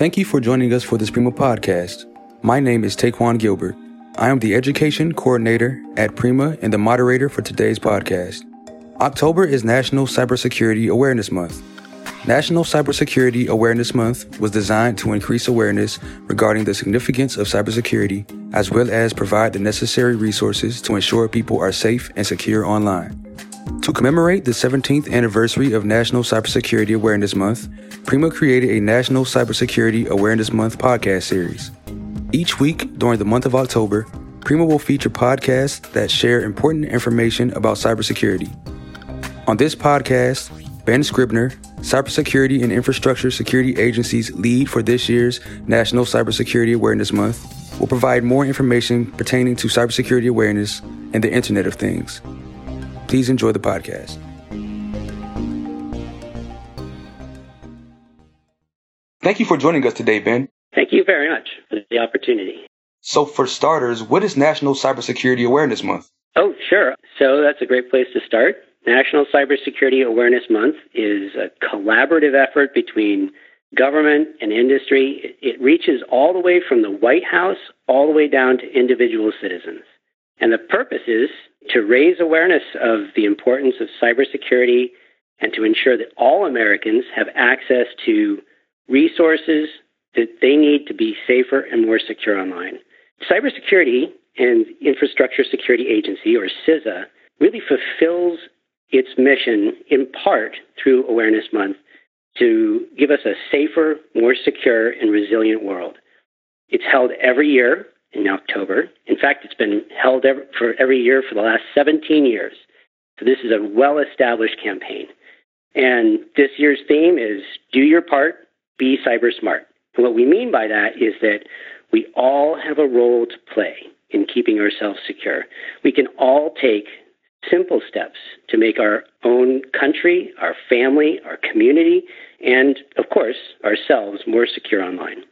Thank you for joining us for this Prima podcast. My name is Taquan Gilbert. I am the education coordinator at Prima and the moderator for today's podcast. October is National Cybersecurity Awareness Month. National Cybersecurity Awareness Month was designed to increase awareness regarding the significance of cybersecurity, as well as provide the necessary resources to ensure people are safe and secure online. To commemorate the 17th anniversary of National Cybersecurity Awareness Month, Prima created a National Cybersecurity Awareness Month podcast series. Each week during the month of October, Prima will feature podcasts that share important information about cybersecurity. On this podcast, Ben Scribner, Cybersecurity and Infrastructure Security Agency's lead for this year's National Cybersecurity Awareness Month, will provide more information pertaining to cybersecurity awareness and the Internet of Things. Please enjoy the podcast. Thank you for joining us today, Ben. Thank you very much for the opportunity. So, for starters, what is National Cybersecurity Awareness Month? Oh, sure. So, that's a great place to start. National Cybersecurity Awareness Month is a collaborative effort between government and industry. It reaches all the way from the White House all the way down to individual citizens. And the purpose is to raise awareness of the importance of cybersecurity and to ensure that all Americans have access to resources that they need to be safer and more secure online. Cybersecurity and Infrastructure Security Agency, or CISA, really fulfills its mission in part through Awareness Month to give us a safer, more secure, and resilient world. It's held every year in October. In fact, it's been held every, for every year for the last 17 years. So this is a well established campaign. And this year's theme is Do Your Part, Be Cyber Smart. And what we mean by that is that we all have a role to play in keeping ourselves secure. We can all take simple steps to make our own country, our family, our community, and of course, ourselves more secure online.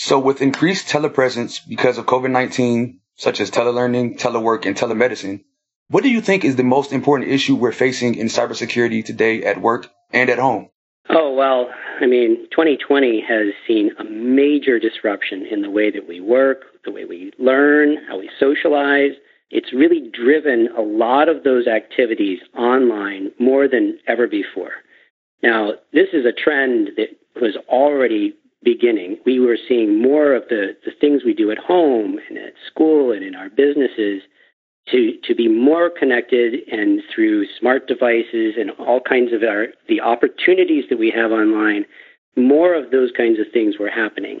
So, with increased telepresence because of COVID 19, such as telelearning, telework, and telemedicine, what do you think is the most important issue we're facing in cybersecurity today at work and at home? Oh, well, I mean, 2020 has seen a major disruption in the way that we work, the way we learn, how we socialize. It's really driven a lot of those activities online more than ever before. Now, this is a trend that was already beginning, we were seeing more of the, the things we do at home and at school and in our businesses to, to be more connected and through smart devices and all kinds of our, the opportunities that we have online, more of those kinds of things were happening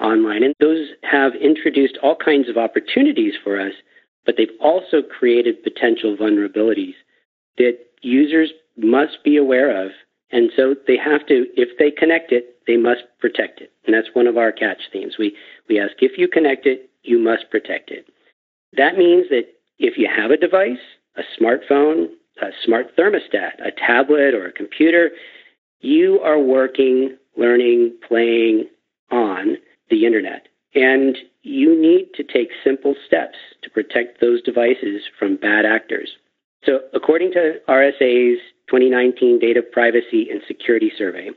online. And those have introduced all kinds of opportunities for us, but they've also created potential vulnerabilities that users must be aware of. And so they have to, if they connect it, they must protect it. And that's one of our catch themes. We, we ask if you connect it, you must protect it. That means that if you have a device, a smartphone, a smart thermostat, a tablet, or a computer, you are working, learning, playing on the internet. And you need to take simple steps to protect those devices from bad actors. So, according to RSA's 2019 Data Privacy and Security Survey,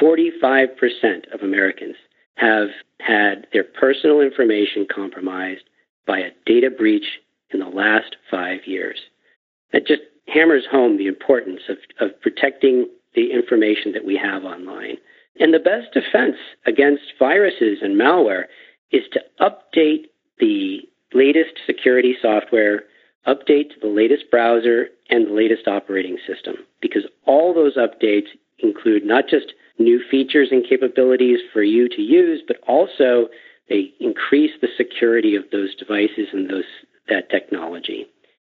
45% of Americans have had their personal information compromised by a data breach in the last five years. That just hammers home the importance of, of protecting the information that we have online. And the best defense against viruses and malware is to update the latest security software, update to the latest browser, and the latest operating system, because all those updates include not just new features and capabilities for you to use, but also they increase the security of those devices and those that technology.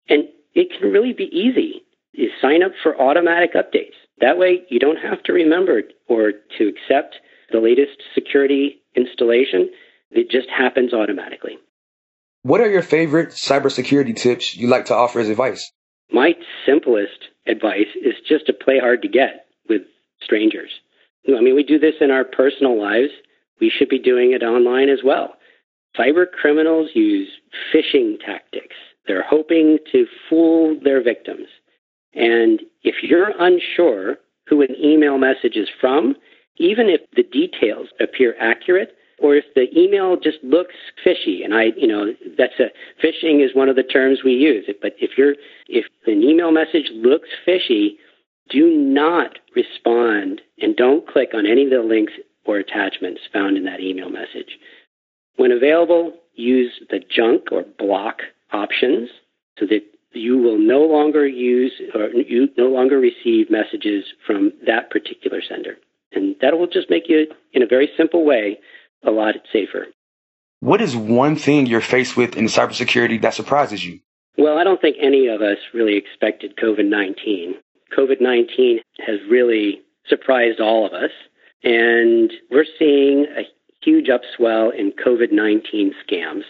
And it can really be easy. You sign up for automatic updates. That way you don't have to remember or to accept the latest security installation. It just happens automatically. What are your favorite cybersecurity tips you like to offer as advice? My simplest advice is just to play hard to get with strangers. I mean, we do this in our personal lives. We should be doing it online as well. Cyber criminals use phishing tactics. They're hoping to fool their victims. And if you're unsure who an email message is from, even if the details appear accurate, or if the email just looks fishy and i you know that's a phishing is one of the terms we use. But if you're if an email message looks fishy do not respond and don't click on any of the links or attachments found in that email message. When available use the junk or block options so that you will no longer use or you no longer receive messages from that particular sender. And that will just make you in a very simple way a lot safer. What is one thing you're faced with in cybersecurity that surprises you? Well, I don't think any of us really expected COVID 19. COVID 19 has really surprised all of us, and we're seeing a huge upswell in COVID 19 scams.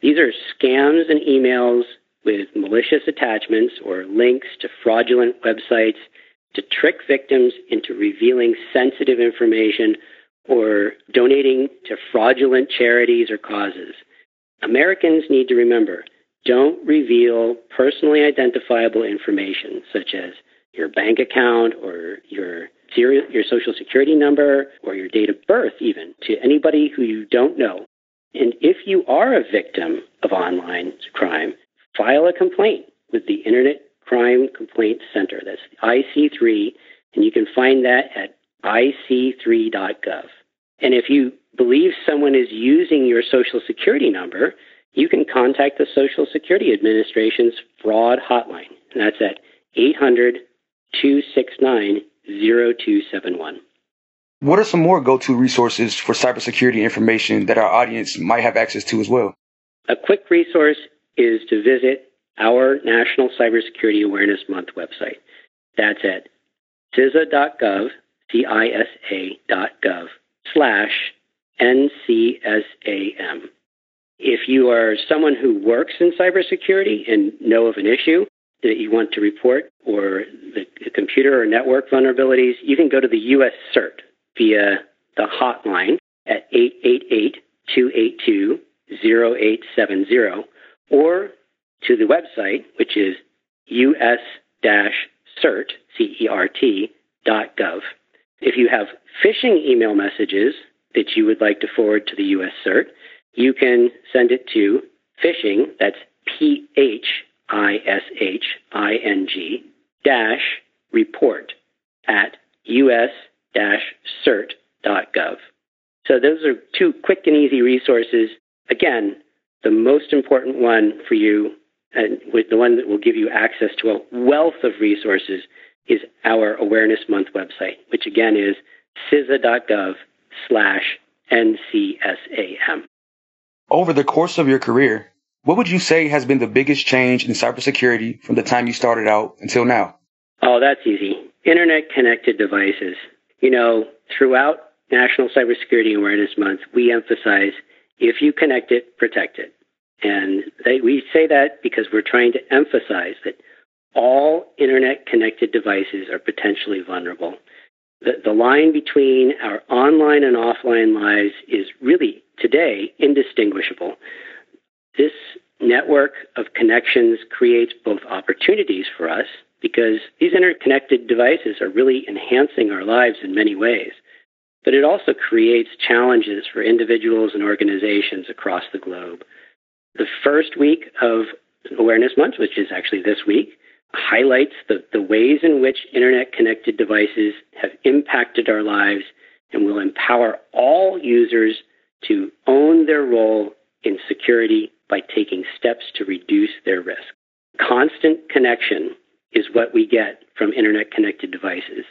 These are scams and emails with malicious attachments or links to fraudulent websites to trick victims into revealing sensitive information or donating to fraudulent charities or causes. Americans need to remember don't reveal personally identifiable information such as your bank account or your your social security number or your date of birth even to anybody who you don't know. And if you are a victim of online crime, file a complaint with the Internet Crime Complaint Center. That's IC3, and you can find that at ic3.gov. And if you believe someone is using your social security number, you can contact the Social Security Administration's fraud hotline. And that's at 800 269 0271. What are some more go to resources for cybersecurity information that our audience might have access to as well? A quick resource is to visit our National Cybersecurity Awareness Month website. That's at cisa.gov, C-I-S-A.gov slash NCSAM. If you are someone who works in cybersecurity and know of an issue that you want to report or the, computer or network vulnerabilities, you can go to the US CERT via the hotline at 888 282 0870 or to the website, which is us-cert, C-E-R-T, dot gov. If you have phishing email messages that you would like to forward to the US CERT, you can send it to phishing, that's P H I S H I N G, dash report at us cert.gov. So those are two quick and easy resources. Again, the most important one for you, and the one that will give you access to a wealth of resources, is our Awareness Month website, which again is cisa.gov slash NCSAM. Over the course of your career, what would you say has been the biggest change in cybersecurity from the time you started out until now? Oh, that's easy. Internet connected devices. You know, throughout National Cybersecurity Awareness Month, we emphasize if you connect it, protect it. And they, we say that because we're trying to emphasize that all internet connected devices are potentially vulnerable. The, the line between our online and offline lives is really today indistinguishable. This network of connections creates both opportunities for us because these interconnected devices are really enhancing our lives in many ways. But it also creates challenges for individuals and organizations across the globe. The first week of Awareness Month, which is actually this week, highlights the, the ways in which internet connected devices have impacted our lives and will empower all users to own their role in security by taking steps to reduce their risk. Constant connection is what we get from internet connected devices.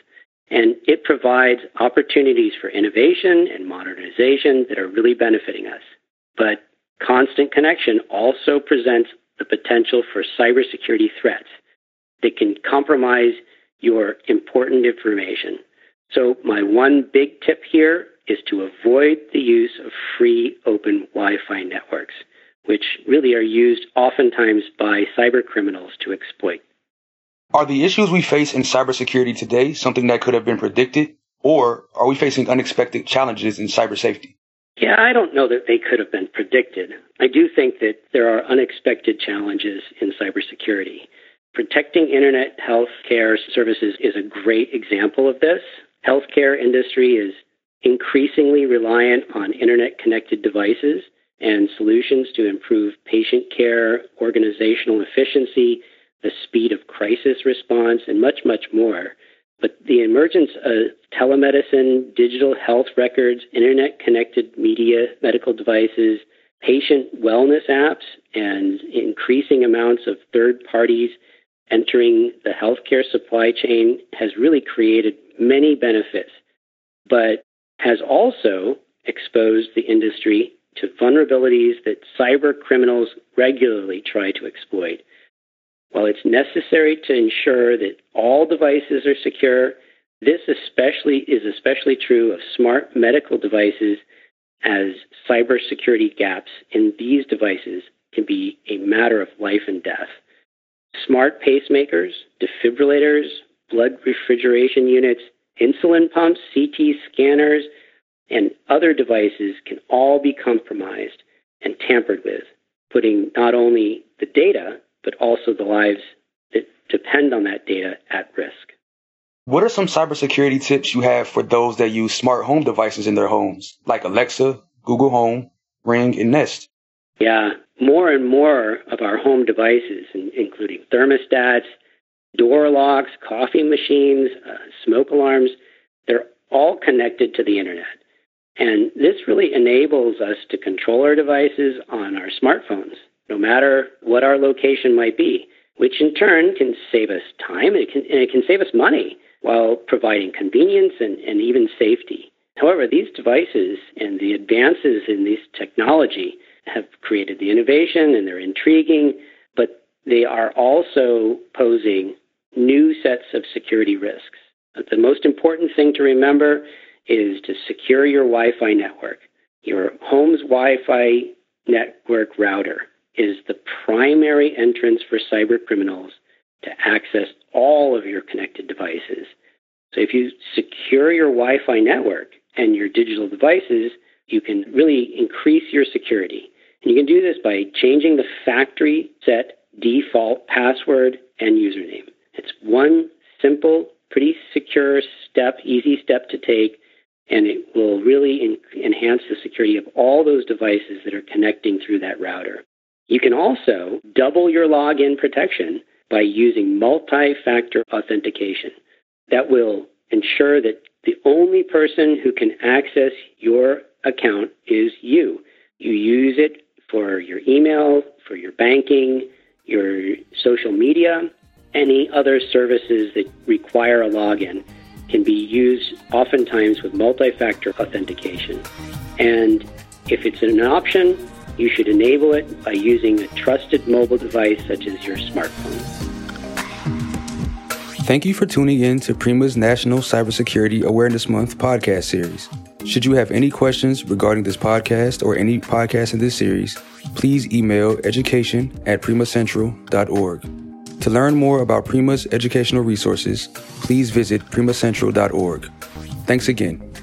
And it provides opportunities for innovation and modernization that are really benefiting us. But constant connection also presents the potential for cybersecurity threats that can compromise your important information. So, my one big tip here is to avoid the use of free open Wi Fi networks, which really are used oftentimes by cyber criminals to exploit. Are the issues we face in cybersecurity today something that could have been predicted, or are we facing unexpected challenges in cyber safety? Yeah, I don't know that they could have been predicted. I do think that there are unexpected challenges in cybersecurity. Protecting internet health care services is a great example of this. healthcare industry is increasingly reliant on internet connected devices and solutions to improve patient care, organizational efficiency, the speed of crisis response, and much, much more. But the emergence of telemedicine, digital health records, internet connected media, medical devices, patient wellness apps, and increasing amounts of third parties entering the healthcare supply chain has really created many benefits, but has also exposed the industry to vulnerabilities that cyber criminals regularly try to exploit. While it's necessary to ensure that all devices are secure, this especially is especially true of smart medical devices as cybersecurity gaps in these devices can be a matter of life and death. Smart pacemakers, defibrillators, blood refrigeration units, insulin pumps, CT scanners, and other devices can all be compromised and tampered with, putting not only the data but also the lives that depend on that data at risk. What are some cybersecurity tips you have for those that use smart home devices in their homes, like Alexa, Google Home, Ring, and Nest? Yeah, more and more of our home devices, including thermostats, door locks, coffee machines, uh, smoke alarms, they're all connected to the internet. And this really enables us to control our devices on our smartphones no matter what our location might be, which in turn can save us time and it can, and it can save us money while providing convenience and, and even safety. However, these devices and the advances in this technology have created the innovation and they're intriguing, but they are also posing new sets of security risks. The most important thing to remember is to secure your Wi Fi network. Your home's Wi Fi network router is the primary entrance for cyber criminals to access all of your connected devices. So if you secure your Wi Fi network and your digital devices, you can really increase your security. You can do this by changing the factory set default password and username. It's one simple, pretty secure step, easy step to take, and it will really enhance the security of all those devices that are connecting through that router. You can also double your login protection by using multi factor authentication. That will ensure that the only person who can access your account is you. You use it for your email, for your banking, your social media, any other services that require a login can be used oftentimes with multi factor authentication. And if it's an option, you should enable it by using a trusted mobile device such as your smartphone. Thank you for tuning in to Prima's National Cybersecurity Awareness Month podcast series. Should you have any questions regarding this podcast or any podcast in this series, please email education at primacentral.org. To learn more about Prima's educational resources, please visit primacentral.org. Thanks again.